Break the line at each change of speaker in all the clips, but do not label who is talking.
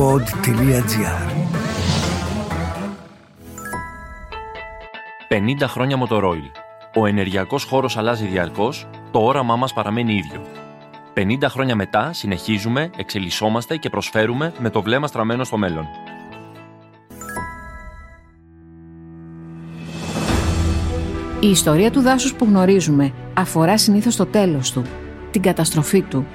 pod.gr
50 χρόνια Motorola. Ο ενεργειακός χώρος αλλάζει διαρκώς, το όραμά μας παραμένει ίδιο. 50 χρόνια μετά συνεχίζουμε, εξελισσόμαστε και προσφέρουμε με το βλέμμα στραμμένο στο μέλλον.
Η ιστορία του δάσους που γνωρίζουμε αφορά συνήθως το τέλος του, την καταστροφή του.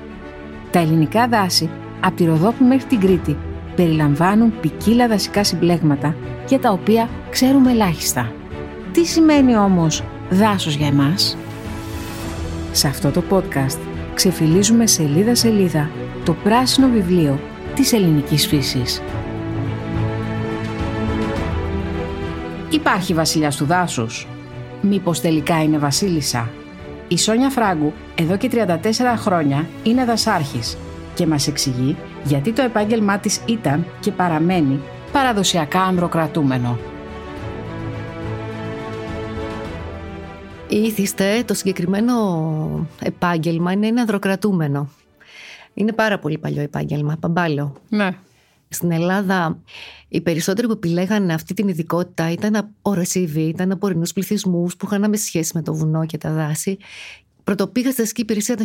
Τα ελληνικά δάση, από τη Ροδόπη μέχρι την Κρήτη, περιλαμβάνουν ποικίλα δασικά συμπλέγματα για τα οποία ξέρουμε ελάχιστα. Τι σημαίνει όμως δάσος για εμάς; Σε αυτό το podcast ξεφυλίζουμε σελίδα-σελίδα το πράσινο βιβλίο της ελληνικής φύσης. Υπάρχει βασιλιάς του δάσους. Μήπως τελικά είναι βασίλισσα; Η Σόνια Φράγκου εδώ και 34 χρόνια είναι δασάρχης και μας εξηγεί γιατί το επάγγελμά της ήταν και παραμένει παραδοσιακά ανδροκρατούμενο.
Ήθιστε, το συγκεκριμένο επάγγελμα είναι ένα ανδροκρατούμενο. Είναι πάρα πολύ παλιό επάγγελμα, παμπάλαιο.
Ναι.
Στην Ελλάδα, οι περισσότεροι που επιλέγανε αυτή την ειδικότητα ήταν από ρεσίβοι, ήταν από ορεινούς πληθυσμούς που είχαν άμεση σχέση με το βουνό και τα δάση. Πρωτοπήγα στη δασική υπηρεσία το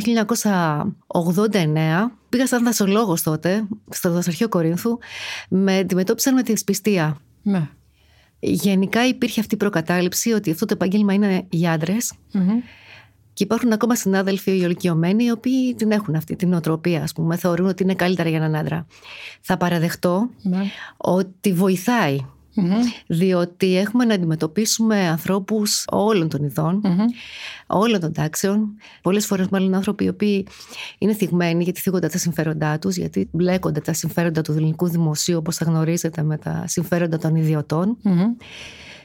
1989. Πήγα σαν δασολόγος τότε, στο δασαρχείο Κορίνθου. Με αντιμετώπισαν με τη δυσπιστία.
Ναι.
Γενικά υπήρχε αυτή η προκατάληψη ότι αυτό το επάγγελμα είναι για άντρες. Και υπάρχουν ακόμα συνάδελφοι ηλικιωμένοι οι οποίοι την έχουν αυτή την οτροπία, ας πούμε, θεωρούν ότι είναι καλύτερα για έναν άντρα. Θα παραδεχτώ
Ναι.
ότι βοηθάει.
Μμμ.
Διότι έχουμε να αντιμετωπίσουμε ανθρώπους όλων των ειδων
Μμμ.
όλων των τάξεων. Πολλές φορές μάλλον άνθρωποι οι οποίοι είναι θυγμένοι γιατί θίγονται τα συμφέροντά τους, γιατί μπλέκονται τα συμφέροντα του ελληνικού δημοσίου όπως θα γνωρίζετε με τα συμφέροντα των ιδιωτών.
Μμμ.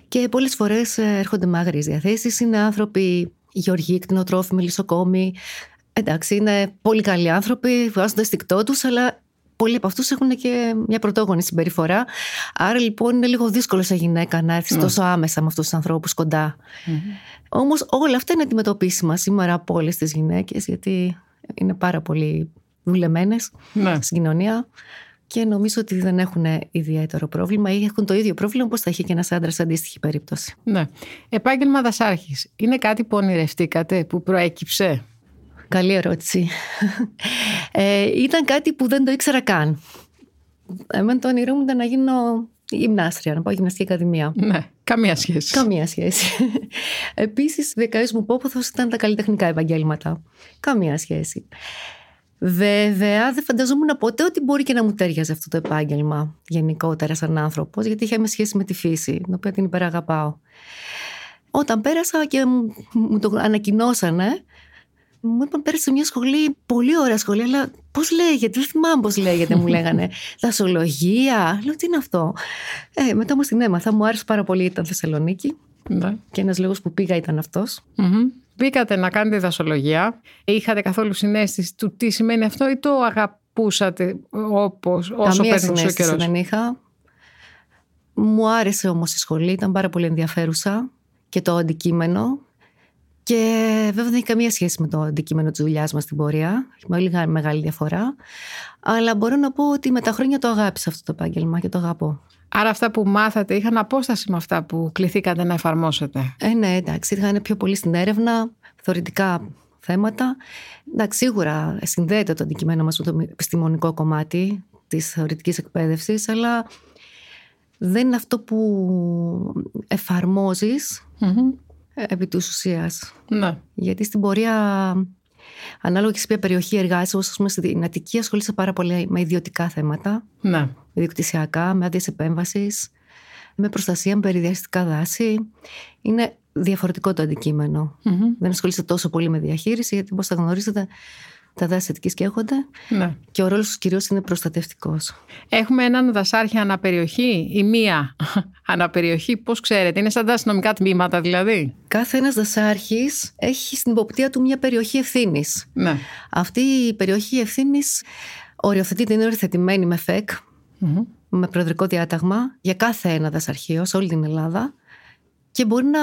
Και πολλές φορές ε, έρχονται με άγριες διαθέσεις. Είναι άνθρωποι γεωργοί, κτηνοτρόφοι, μελισσοκόμοι. Εντάξει, είναι πολύ καλοί άνθρωποι, βγάζουν το αισθηκτό τους, αλλά πολλοί από αυτούς έχουν και μια πρωτόγονη συμπεριφορά. Άρα λοιπόν είναι λίγο δύσκολος σε γυναίκα να έρθει τόσο άμεσα με αυτούς τους ανθρώπους κοντά. Όμως όλα αυτά είναι αντιμετωπίσιμα σήμερα από όλες τις γυναίκες, γιατί είναι πάρα πολύ δουλεμένες
Ναι.
στην κοινωνία και νομίζω ότι δεν έχουν ιδιαίτερο πρόβλημα ή έχουν το ίδιο πρόβλημα όπως θα είχε και ένας άντρας σε αντίστοιχη περίπτωση.
ναι. Επάγγελμα δασάρχης. Είναι κάτι που ονειρευτήκατε, που προέκυψε;
Καλή ερώτηση. Ε, ήταν κάτι που δεν το ήξερα καν. Εμένα το όνειρό μου ήταν να γίνω γυμνάστρια, να πάω γυμναστική ακαδημία.
Ναι. Καμία σχέση.
Καμία σχέση. Επίσης, δεκαετίε μου πόποθο ήταν τα καλλιτεχνικά επαγγέλματα. Καμία σχέση. Βέβαια, δεν φανταζόμουν ποτέ ότι μπορεί και να μου τέριαζε αυτό το επάγγελμα γενικότερα σαν άνθρωπος, γιατί είχαμε σχέση με τη φύση, την οποία την υπεραγαπάω. Όταν πέρασα και μου, μου το ανακοινώσανε, μου είπαν πέρασε σε μια σχολή, πολύ ωραία σχολή, αλλά πώς λέγεται, δεν θυμάμαι πώς λέγεται, μου λέγανε. Δασολογία. Λέω τι είναι αυτό; Ε, μετά όμως την έμαθα, μου άρεσε πάρα πολύ, ήταν Θεσσαλονίκη.
Ναι.
Και ένας λόγος που πήγα ήταν αυτός.
Μμμ. Μπήκατε να κάνετε δασολογία. Είχατε καθόλου συνέστηση του τι σημαίνει αυτό ή το αγαπούσατε όπως, όσο
Καμία
περνούσε ο
συνέστηση
καιρός;
δεν είχα. Μου άρεσε όμως η σχολή, ήταν πάρα πολύ ενδιαφέρουσα και το αντικείμενο. Και βέβαια δεν έχει καμία σχέση με το αντικείμενο της δουλειάς μας στην πορεία. Έχει πολύ μεγάλη διαφορά. Αλλά μπορώ να πω ότι με τα χρόνια το αγάπησα αυτό το επάγγελμα και το αγαπώ.
Άρα αυτά που μάθατε είχαν απόσταση με αυτά που κληθήκατε να εφαρμόσετε.
Ε, ναι, εντάξει, είχαν πιο πολύ στην έρευνα, θεωρητικά θέματα. Εντάξει, σίγουρα συνδέεται το αντικείμενο μας με το επιστημονικό κομμάτι της θεωρητικής εκπαίδευσης, αλλά δεν είναι αυτό που εφαρμόζεις
Μμμ.
Ε, επί της ουσίας.
Ναι.
Γιατί στην πορεία, ανάλογα και σε ποια περιοχή εργάζεσαι, όπως ας πούμε στην Αττική, ασχολείσαι πάρα πολύ με ιδιωτικά θέματα,
Ναι.
ιδιοκτησιακά, με άδειες επέμβασης, με προστασία, με περιδιαστικά δάση. Είναι διαφορετικό το αντικείμενο.
Μμμ.
Δεν ασχολείστε τόσο πολύ με διαχείριση, γιατί όπως θα γνωρίζετε, τα δάση Αττικής καίγονται
ναι.
και ο ρόλος τους κυρίως είναι προστατευτικός.
Έχουμε έναν δασάρχη αναπεριοχή ή μία αναπεριοχή. Πώς ξέρετε, είναι σαν τα αστυνομικά τμήματα δηλαδή.
Κάθε ένας δασάρχης έχει στην υποπτία του μια περιοχή ευθύνης.
Ναι.
Αυτή η περιοχή ευθύνης οριοθετείται, είναι οριοθετημένη με ΦΕΚ,
Μμμ.
με προεδρικό διάταγμα για κάθε ένα δασαρχείο σε όλη την Ελλάδα και μπορεί να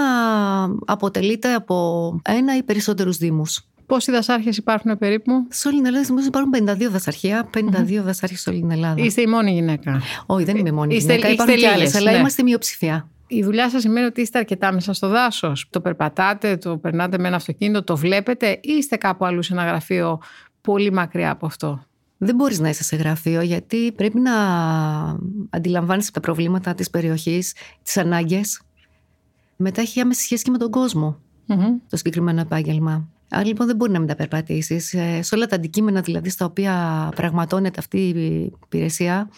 αποτελείται από ένα ή περισσότερους δήμους.
Πόσοι δασάρχες υπάρχουν περίπου,
Σε όλη την Ελλάδα νομίζω υπάρχουν 52 δασαρχεία, 52 δασάρχες σε όλη την Ελλάδα.
Είστε η μόνη γυναίκα.
Όχι, δεν είμαι μόνη
Είστε-
γυναίκα.
είστε
Υπάρχουν και άλλες,
λίγες,
αλλά
ναι.
είμαστε μειοψηφία.
Η δουλειά σας σημαίνει ότι είστε αρκετά μέσα στο δάσος. Το περπατάτε, το περνάτε με ένα αυτοκίνητο, το βλέπετε, ή είστε κάπου αλλού σε ένα γραφείο πολύ μακριά από αυτό;
Δεν μπορείς να είσαι σε γραφείο γιατί πρέπει να αντιλαμβάνεσαι τα προβλήματα της περιοχής, τις ανάγκες. Μετά έχει άμεση σχέση και με τον κόσμο
Μμμ.
το συγκεκριμένο επάγγελμα. Άρα λοιπόν δεν μπορεί να μην τα περπατήσεις. Σε όλα τα αντικείμενα δηλαδή στα οποία πραγματώνεται αυτή η υπηρεσία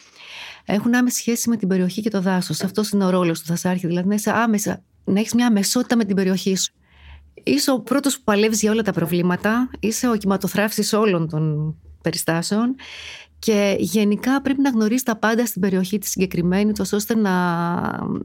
έχουν άμεση σχέση με την περιοχή και το δάσος. Αυτός είναι ο ρόλος του δασάρχη. Δηλαδή να είσαι άμεσα, να έχεις μια αμεσότητα με την περιοχή σου. Είσαι ο πρώτος που παλεύεις για όλα τα προβλήματα. Είσαι ο κυματοθράφτη όλων των περιστάσεων. Και γενικά πρέπει να γνωρίζεις τα πάντα στην περιοχή της συγκεκριμένη, τόσο ώστε να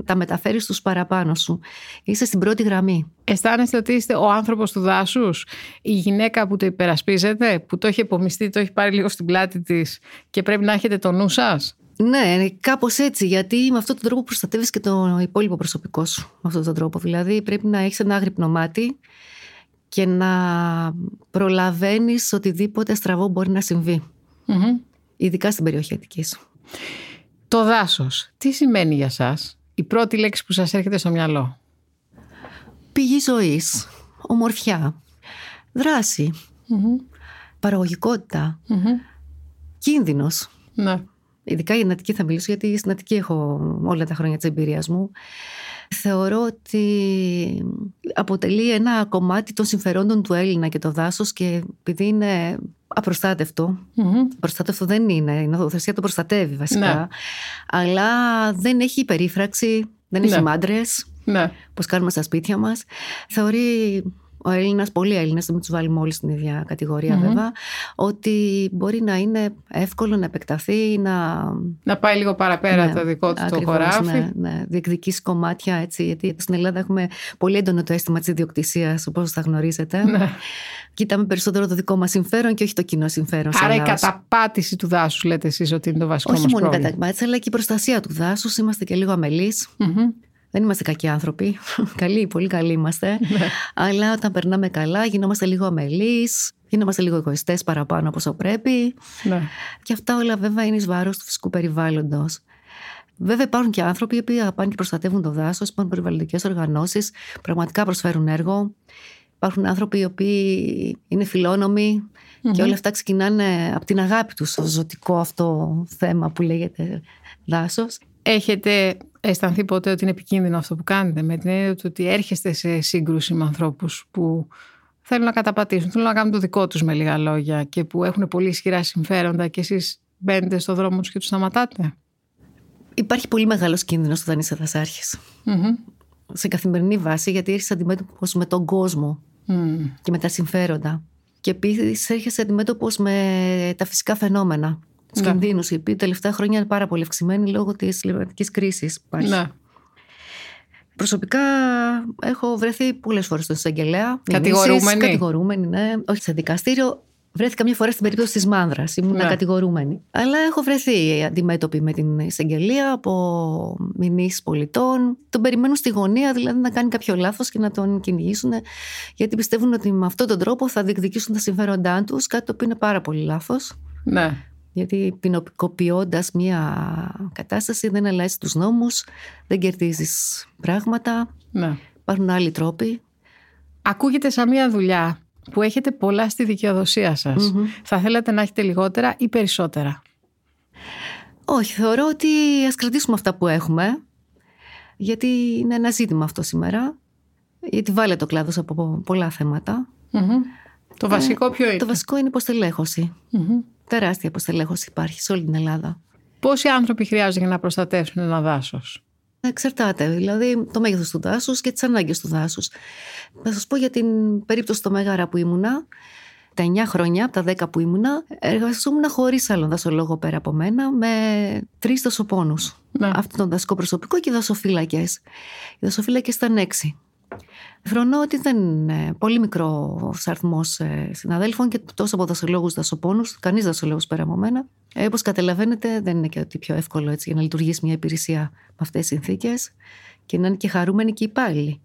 τα μεταφέρεις στου παραπάνω σου. Είσαι στην πρώτη γραμμή.
Αισθάνεστε ότι είστε ο άνθρωπος του δάσους, η γυναίκα που το υπερασπίζεται, που το έχει επομιστεί, το έχει πάρει λίγο στην πλάτη της και πρέπει να έχετε το νου σας;
Ναι, κάπως έτσι. Γιατί με αυτόν τον τρόπο προστατεύεις και το υπόλοιπο προσωπικό σου. Με αυτόν τον τρόπο. Δηλαδή πρέπει να έχεις ένα άγρυπνο μάτι και να προλαβαίνεις οτιδήποτε στραβό μπορεί να συμβεί. Ειδικά στην περιοχή Αττικής.
Το δάσος, τι σημαίνει για σας, η πρώτη λέξη που σας έρχεται στο μυαλό;
Πηγή ζωής, ομορφιά, δράση, παραγωγικότητα, κίνδυνος.
Ναι.
Ειδικά για την Αττική θα μιλήσω, γιατί στην Αττική έχω όλα τα χρόνια της εμπειρίας μου. Θεωρώ ότι αποτελεί ένα κομμάτι των συμφερόντων του Έλληνα και το δάσος και επειδή είναι απροστάτευτο. Προστάτευτο δεν είναι. Η νομοθεσία το προστατεύει βασικά.
Ναι.
Αλλά δεν έχει υπερίφραξη, δεν έχει
Ναι.
μάντρες,
Ναι.
όπω κάνουμε στα σπίτια μας. Θεωρεί ο Έλληνας, πολλοί Έλληνες, δεν τους βάλουμε όλοι στην ίδια κατηγορία βέβαια, ότι μπορεί να είναι εύκολο να επεκταθεί, να
Να πάει λίγο παραπέρα
ναι,
το δικό του το
ακριβώς,
χωράφι.
Ναι, ναι. Διεκδικήσει κομμάτια έτσι. Γιατί στην Ελλάδα έχουμε πολύ έντονο το αίσθημα της ιδιοκτησίας, όπως θα γνωρίζετε.
Ναι.
Κοιτάμε περισσότερο το δικό μας συμφέρον και όχι το κοινό συμφέρον. σαν
Άρα η
λαός.
καταπάτηση του δάσους λέτε εσείς ότι είναι το βασικό
Όχι
μας
μόνο η
πρόβλημα.
καταπάτηση, αλλά και η προστασία του δάσους. Είμαστε και λίγο αμελείς.
Μμμ.
Δεν είμαστε κακοί άνθρωποι. καλοί, πολύ καλοί είμαστε.
Ναι.
Αλλά όταν περνάμε καλά, γινόμαστε λίγο αμελείς, γινόμαστε λίγο εγωιστές παραπάνω από όσο πρέπει.
Ναι.
Και αυτά όλα βέβαια είναι εις βάρος του φυσικού περιβάλλοντος. Βέβαια, υπάρχουν και άνθρωποι οι οποίοι πάνε και προστατεύουν το δάσος, υπάρχουν περιβαλλοντικές οργανώσεις, πραγματικά προσφέρουν έργο. Υπάρχουν άνθρωποι οι οποίοι είναι φιλόνομοι και όλα αυτά ξεκινάνε από την αγάπη τους στο ζωτικό αυτό θέμα που λέγεται δάσος.
Έχετε αισθανθεί ποτέ ότι είναι επικίνδυνο αυτό που κάνετε με την έννοια του ότι έρχεστε σε σύγκρουση με ανθρώπους που θέλουν να καταπατήσουν, θέλουν να κάνουν το δικό τους με λίγα λόγια και που έχουν πολύ ισχυρά συμφέροντα και εσείς μπαίνετε στο δρόμο τους και τους σταματάτε;
Υπάρχει πολύ μεγάλος κίνδυνος όταν είσαι δασάρχης.
Μμμ.
Σε καθημερινή βάση, γιατί έρχεσαι αντιμέτωπος με τον κόσμο
Μμ.
και με τα συμφέροντα. Και επίσης έρχεσαι αντιμέτωπος με τα φυσικά φαινόμενα. Του
Ναι.
κινδύνου, οι οποίοι τα τελευταία χρόνια είναι πάρα πολύ αυξημένοι λόγω της κλιματική κρίσης που υπάρχει.
Ναι.
Προσωπικά έχω βρεθεί πολλές φορές στον εισαγγελέα.
Κατηγορούμενη.
μηνύσεις, Κατηγορούμενη, ναι. Όχι σε δικαστήριο. Βρέθηκα μια φορά στην περίπτωση της Μάνδρας. Ήμουν
Ναι.
κατηγορούμενη. Αλλά έχω βρεθεί αντιμέτωπη με την εισαγγελία από μηνύσεις πολιτών. Τον περιμένουν στη γωνία, δηλαδή να κάνει κάποιο λάθος και να τον κυνηγήσουν, γιατί πιστεύουν ότι με αυτόν τον τρόπο θα διεκδικήσουν τα συμφέροντά τους, κάτι το οποίο είναι πάρα πολύ λάθος.
ναι.
Γιατί ποινικοποιώντας μια κατάσταση δεν αλλάζει τους νόμους, δεν κερδίζεις πράγματα,
ναι.
υπάρχουν άλλοι τρόποι.
Ακούγεται σαν μια δουλειά που έχετε πολλά στη δικαιοδοσία σας.
Μμμ.
Θα θέλατε να έχετε λιγότερα ή περισσότερα;
Όχι, θεωρώ ότι ας κρατήσουμε αυτά που έχουμε, γιατί είναι ένα ζήτημα αυτό σήμερα. Γιατί βάλε το κλάδος από πολλά θέματα.
Μμμ. Το βασικό ποιο είναι;
Το βασικό είναι υποστελέχωση.
Μμμ.
Τεράστια υποστελέχωση υπάρχει σε όλη την Ελλάδα.
Πόσοι άνθρωποι χρειάζονται για να προστατεύσουν ένα δάσος;
Εξαρτάται, δηλαδή το μέγεθος του δάσους και τις ανάγκες του δάσους. Θα σας πω για την περίπτωση στο Μέγαρα που ήμουνα. Τα 9 χρόνια, από τα 10 που ήμουνα, εργαζόμουν χωρίς άλλον δασολόγο πέρα από μένα, με τρεις δασοπόνους.
Ναι.
Αυτό το δασικό προσωπικό και οι δασοφύλακε. Οι δασοφύλακε ήταν έξι. Φρονώ ότι δεν είναι πολύ μικρό αριθμό συναδέλφων και τόσο από δασολόγους δασοπόνους, κανείς δασολόγος πέρα από μένα. Ε, Όπως καταλαβαίνετε, δεν είναι και ότι πιο εύκολο έτσι για να λειτουργήσει μια υπηρεσία με αυτές τις συνθήκες και να είναι και χαρούμενοι και οι υπάλληλοι.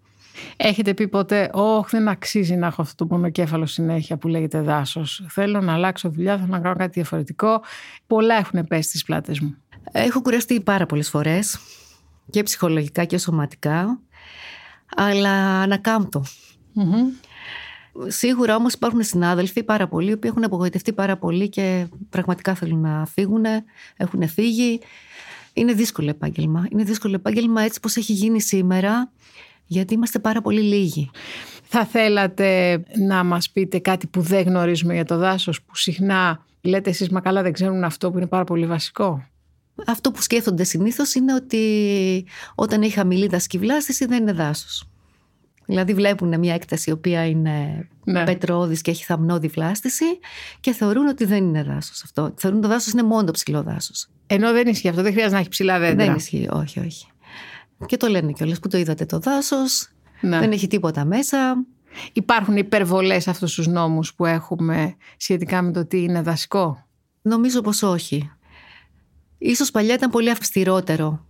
Έχετε πει ποτέ, Όχι, δεν αξίζει να έχω αυτό το πονοκέφαλο συνέχεια που λέγεται δάσος. Θέλω να αλλάξω δουλειά, θέλω να κάνω κάτι διαφορετικό. Πολλά έχουν πέσει στις πλάτες μου.
Έχω κουραστεί πάρα πολλές φορές και ψυχολογικά και σωματικά, αλλά ανακάμπτω. Σίγουρα όμως υπάρχουν συνάδελφοι πάρα πολλοί, οι οποίοι έχουν απογοητευτεί πάρα πολύ και πραγματικά θέλουν να φύγουν, έχουν φύγει. Είναι δύσκολο επάγγελμα. Είναι δύσκολο επάγγελμα έτσι πως έχει γίνει σήμερα, γιατί είμαστε πάρα πολύ λίγοι.
Θα θέλατε να μας πείτε κάτι που δεν γνωρίζουμε για το δάσος, που συχνά λέτε εσείς μα καλά δεν ξέρουν αυτό που είναι πάρα πολύ βασικό.
Αυτό που σκέφτονται συνήθως είναι ότι όταν έχει χαμηλή δασκυβλάστηση δεν είναι δάσος. Δηλαδή βλέπουν μια έκταση η οποία είναι ναι. πετρώδης και έχει θαμνώδη βλάστηση και θεωρούν ότι δεν είναι δάσος αυτό. Θεωρούν το δάσος είναι μόνο το ψηλό δάσος.
Ενώ δεν ισχύει αυτό, δεν χρειάζεται να έχει ψηλά δέντρα.
Δεν ισχύει, όχι, όχι. Και το λένε κιόλας που το είδατε το δάσος, ναι. δεν έχει τίποτα μέσα.
Υπάρχουν υπερβολές αυτούς τους νόμους που έχουμε σχετικά με το τι είναι δασικό;
Νομίζω πως όχι. Ίσως παλιά ήταν πολύ αυστηρότερο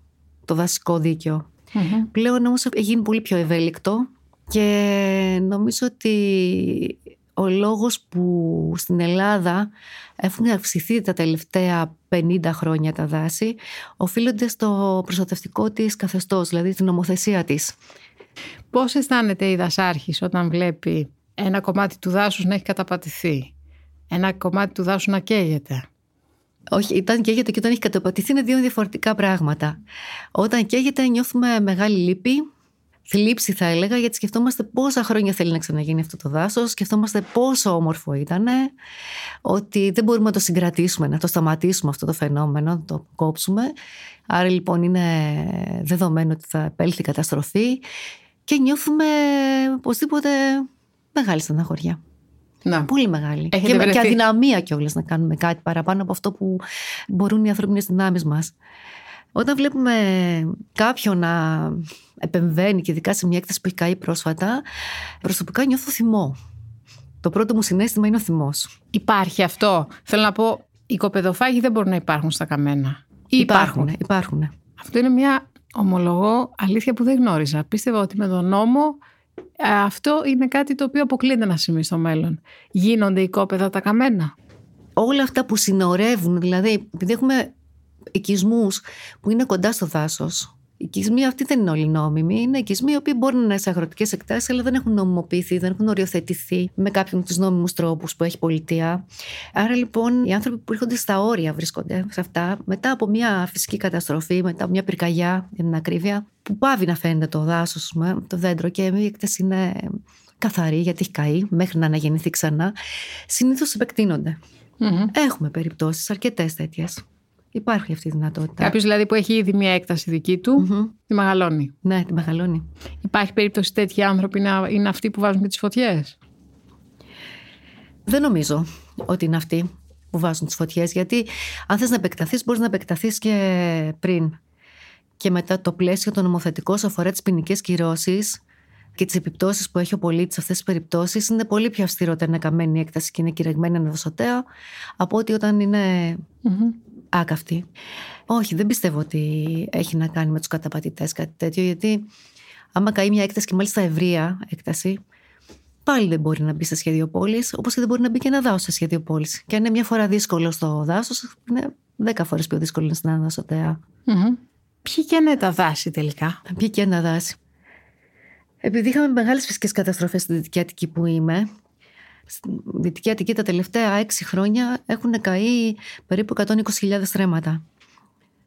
το δασικό δίκαιο. Mm-hmm. Πλέον όμως έχει γίνει πολύ πιο ευέλικτο και νομίζω ότι ο λόγος που στην Ελλάδα έχουν αυξηθεί τα τελευταία 50 χρόνια τα δάση οφείλονται στο προστατευτικό της καθεστώς, δηλαδή την νομοθεσία της.
Πώς αισθάνεται η δασάρχης όταν βλέπει ένα κομμάτι του δάσους να έχει καταπατηθεί, ένα κομμάτι του δάσου να καίγεται;
Όχι, όταν καίγεται και όταν έχει καταπατηθεί είναι δύο διαφορετικά πράγματα. Όταν καίγεται νιώθουμε μεγάλη λύπη, θλίψη θα έλεγα, γιατί σκεφτόμαστε πόσα χρόνια θέλει να ξαναγίνει αυτό το δάσος, σκεφτόμαστε πόσο όμορφο ήταν, ότι δεν μπορούμε να το συγκρατήσουμε, να το σταματήσουμε αυτό το φαινόμενο, να το κόψουμε. Άρα λοιπόν είναι δεδομένο ότι θα επέλθει η καταστροφή και νιώθουμε οπωσδήποτε μεγάλη στεναχωριά. Να. Πολύ μεγάλη. και, βρεθεί... και αδυναμία κιόλας να κάνουμε κάτι παραπάνω από αυτό που μπορούν οι ανθρώπινε δυνάμεις μας. Όταν βλέπουμε κάποιον να επεμβαίνει και ειδικά σε μια έκθεση που έχει καεί πρόσφατα, προσωπικά νιώθω θυμό. Το πρώτο μου συνέστημα είναι ο θυμός.
Υπάρχει αυτό; Θέλω να πω, οι κοπεδοφάγοι δεν μπορούν να υπάρχουν στα καμένα.
Υπάρχουν, υπάρχουν.
Αυτό είναι μια ομολογώ αλήθεια που δεν γνώριζα. Πίστευα ότι με τον νόμο ε, αυτό είναι κάτι το οποίο αποκλείεται να συμβεί στο μέλλον. Γίνονται οι κόπεδα τα καμένα.
Όλα αυτά που συνορεύουν, δηλαδή επειδή έχουμε οικισμούς που είναι κοντά στο δάσος, οι οικισμοί αυτοί δεν είναι όλοι νόμιμοι. Είναι οικισμοί οι οποίοι μπορεί να είναι σε αγροτικές εκτάσεις, αλλά δεν έχουν νομιμοποιηθεί, δεν έχουν οριοθετηθεί με κάποιον από τους νόμιμους τρόπους που έχει πολιτεία. Άρα λοιπόν οι άνθρωποι που έρχονται στα όρια βρίσκονται σε αυτά, μετά από μια φυσική καταστροφή, μετά από μια πυρκαγιά, για την ακρίβεια, που πάβει να φαίνεται το δάσος, το δέντρο και η έκταση είναι καθαρή γιατί έχει καεί μέχρι να αναγεννηθεί ξανά, συνήθως επεκτείνονται. Mm-hmm. Έχουμε περιπτώσεις, αρκετές τέτοιες. Υπάρχει αυτή η δυνατότητα.
Κάποιος δηλαδή που έχει ήδη μια έκταση δική του, τη μεγαλώνει.
Ναι, τη μεγαλώνει.
Υπάρχει περίπτωση τέτοιοι άνθρωποι να είναι αυτοί που βάζουν και τις φωτιές;
Δεν νομίζω ότι είναι αυτοί που βάζουν τις φωτιές, γιατί αν θες να επεκταθείς, μπορείς να επεκταθείς και πριν. Και μετά το πλαίσιο το νομοθετικό αφορά τις ποινικές κυρώσεις και τις επιπτώσεις που έχει ο πολίτης σε αυτές τις περιπτώσεις, είναι πολύ πιο αυστηρό όταν είναι καμένη η έκταση και είναι κυρεγμένη αναδοσοτέα, από ότι όταν είναι άκαυτη. Όχι, δεν πιστεύω ότι έχει να κάνει με τους καταπατητές κάτι τέτοιο, γιατί άμα καεί μια έκταση και μάλιστα ευρεία έκταση, πάλι δεν μπορεί να μπει σε σχέδιο πόλη, όπως και δεν μπορεί να μπει και ένα δάσος σε σχέδιο πόλη. Και αν είναι μια φορά δύσκολο στο δάσος, είναι δέκα φορές πιο δύσκολο στην αναδασοτέα.
Mm-hmm. Ποιοι και είναι τα δάση τελικά.
Ποιοι και είναι τα δάση. Επειδή είχαμε μεγάλες φυσικές καταστροφές στη Δυτική Αττική που είμαι, στην Δυτική Αττική τα τελευταία έξι χρόνια έχουν καεί περίπου 120.000 στρέμματα.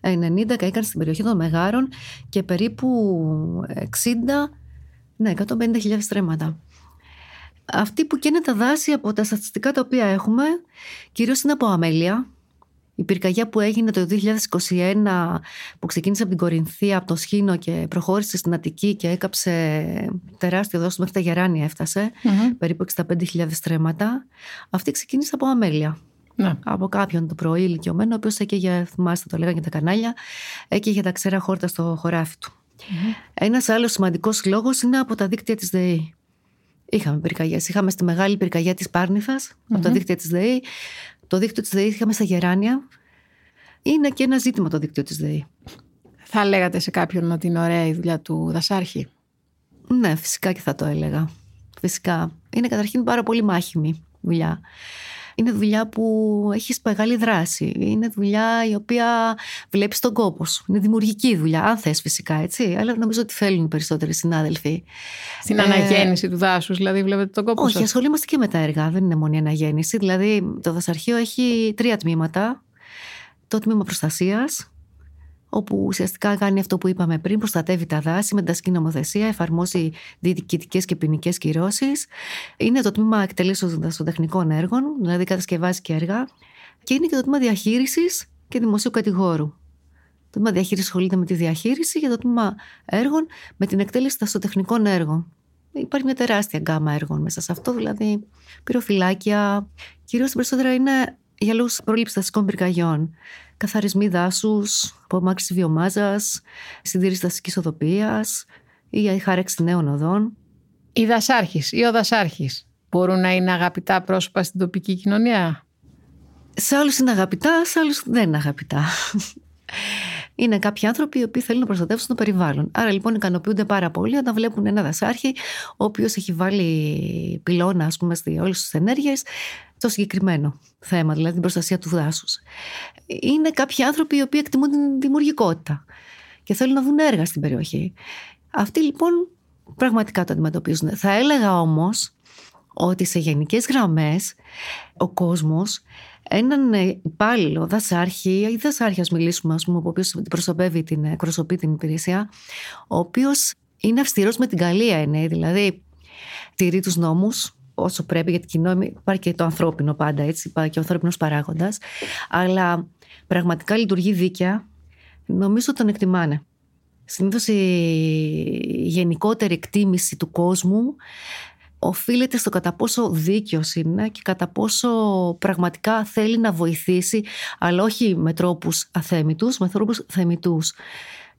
90 καήκαν στην περιοχή των Μεγάρων και περίπου 60, ναι, 150.000 στρέμματα. Αυτοί που καίνε τα δάση από τα στατιστικά τα οποία έχουμε, κυρίως είναι από αμέλεια, η πυρκαγιά που έγινε το 2021 που ξεκίνησε από την Κορινθία, από το Σχήνο και προχώρησε στην Αττική και έκαψε τεράστιο δόση μέχρι τα Γεράνια περίπου 65.000 στρέμματα. Αυτή ξεκίνησε από αμέλεια. Ναι. Από κάποιον το πρωί ηλικιωμένο, ο οποίος έκαιγε, θυμάστε το λέγανε τα κανάλια, έκαιγε τα ξέρα χόρτα στο χωράφι του. Mm-hmm. Ένας άλλος σημαντικός λόγος είναι από τα δίκτυα της ΔΕΗ. Είχαμε πυρκαγιές. Είχαμε στη μεγάλη πυρκαγιά της Πάρνηθας, από τα δίκτυα της ΔΕΗ. Το δίκτυο της ΔΕΗ είχαμε στα Γεράνια. Είναι και ένα ζήτημα το δίκτυο της ΔΕΗ.
Θα λέγατε σε κάποιον ότι είναι ωραία η δουλειά του Δασάρχη;
Ναι, φυσικά και θα το έλεγα. Φυσικά. Είναι καταρχήν πάρα πολύ μάχημη δουλειά. Είναι δουλειά που έχεις μεγάλη δράση. Είναι δουλειά η οποία βλέπεις τον κόπο σου. Είναι δημιουργική δουλειά, αν θες φυσικά, έτσι. Αλλά νομίζω ότι θέλουν οι περισσότεροι συνάδελφοι.
Στην ε, αναγέννηση του δάσους, δηλαδή, βλέπετε τον κόπο
Όχι, σας; ασχολούμαστε και με τα έργα. Δεν είναι μόνο η αναγέννηση. Δηλαδή, το δασαρχείο έχει τρία τμήματα. Το τμήμα προστασίας, όπου ουσιαστικά κάνει αυτό που είπαμε πριν, προστατεύει τα δάση με τασκή νομοθεσία, εφαρμόζει διοικητικές και ποινικές κυρώσεις. Είναι το τμήμα εκτελέσεων δασοτεχνικών έργων, δηλαδή κατασκευάζει και έργα. Και είναι και το τμήμα διαχείρισης και δημοσίου κατηγόρου. Το τμήμα διαχείρισης ασχολείται με τη διαχείριση και το τμήμα έργων με την εκτέλεση δασοτεχνικών έργων. Υπάρχει μια τεράστια γκάμα έργων μέσα σε αυτό, δηλαδή πυροφυλάκια. Κυρίως περισσότερα είναι για λόγους πρόληψης δασικών πυρκαγιών καθαρισμοί δάσους, απομάκρυνση βιομάζας, συντήρηση δασικής οδοπία ή η χάρεξη νέων οδών.
Οι δασάρχη ή ο δασάρχης μπορούν να είναι αγαπητά πρόσωπα στην τοπική κοινωνία;
Σε άλλους είναι αγαπητά, σε άλλους δεν είναι αγαπητά. Είναι κάποιοι άνθρωποι οι οποίοι θέλουν να προστατεύσουν το περιβάλλον. Άρα λοιπόν ικανοποιούνται πάρα πολύ όταν βλέπουν ένα δασάρχη, ο οποίος έχει βάλει πυλώνα, ας πούμε, σε όλες τις ενέργειες, το συγκεκριμένο θέμα, δηλαδή την προστασία του δάσους. Είναι κάποιοι άνθρωποι οι οποίοι εκτιμούν την δημιουργικότητα και θέλουν να δουν έργα στην περιοχή. Αυτοί λοιπόν πραγματικά το αντιμετωπίζουν. Θα έλεγα όμως ότι σε γενικές γραμμές ο κόσμος έναν υπάλληλο, δασάρχη ή δασάρχη, ας μιλήσουμε, ας πούμε, ο οποίος προσωπεύει την, εκπροσωπεί την υπηρεσία, ο οποίος είναι αυστηρός με την καλή έννοια, δηλαδή τηρεί τους νόμους, όσο πρέπει, γιατί κοινό υπάρχει και το ανθρώπινο πάντα, έτσι, υπάρχει και ο ανθρώπινος παράγοντας, αλλά πραγματικά λειτουργεί δίκαια, νομίζω τον εκτιμάνε. Συνήθως η γενικότερη εκτίμηση του κόσμου οφείλεται στο κατά πόσο δίκαιος είναι και κατά πόσο πραγματικά θέλει να βοηθήσει, αλλά όχι με τρόπους αθέμητους, με τρόπους θεμητούς.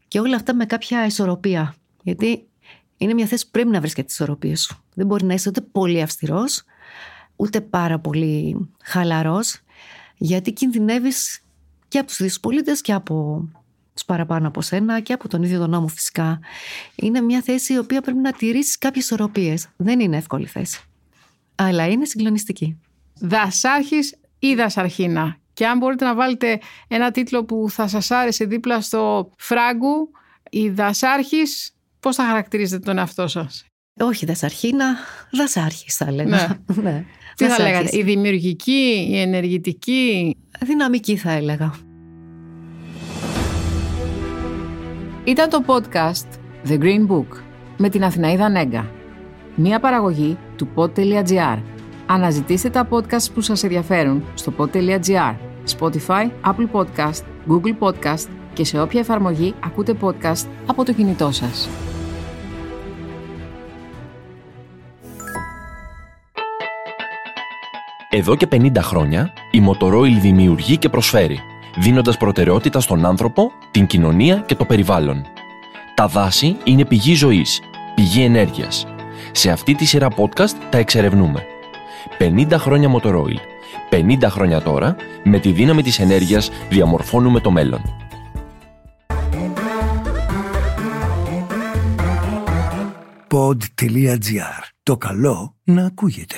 Και όλα αυτά με κάποια ισορροπία. Γιατί είναι μια θέση που πρέπει να βρίσκεται τι ισορροπίε σου. Δεν μπορεί να είσαι ούτε πολύ αυστηρός, ούτε πάρα πολύ χαλαρός, γιατί κινδυνεύεις και από τους δύο πολίτες και από τους παραπάνω από σένα και από τον ίδιο τον νόμο φυσικά. Είναι μια θέση η οποία πρέπει να τηρήσει κάποιες ισορροπίες. Δεν είναι εύκολη θέση. Αλλά είναι συγκλονιστική.
Δασάρχης ή δασαρχίνα. Και αν μπορείτε να βάλετε ένα τίτλο που θα σας άρεσε δίπλα στο φράγκου, η δασάρχης Πώς θα χαρακτηρίζετε τον εαυτό σας;
Όχι δασαρχίνα, δασάρχης θα έλεγα.
Ναι. ναι. Τι θα λέγατε, η δημιουργική, η ενεργητική;
Δυναμική θα έλεγα.
Ήταν το podcast The Green Book με την Αθηναίδα Νέγκα. Μία παραγωγή του pod.gr. Αναζητήστε τα podcast που σας ενδιαφέρουν στο pod.gr, Spotify, Apple Podcast, Google Podcast και σε όποια εφαρμογή ακούτε podcast από το κινητό σας.
Εδώ και 50 χρόνια η Motorola δημιουργεί και προσφέρει, δίνοντας προτεραιότητα στον άνθρωπο, την κοινωνία και το περιβάλλον. Τα δάση είναι πηγή ζωής, πηγή ενέργειας. Σε αυτή τη σειρά podcast τα εξερευνούμε. 50 χρόνια Motorola. 50 χρόνια τώρα, με τη δύναμη της ενέργειας διαμορφώνουμε το μέλλον.
Pod.gr. Το καλό να ακούγεται.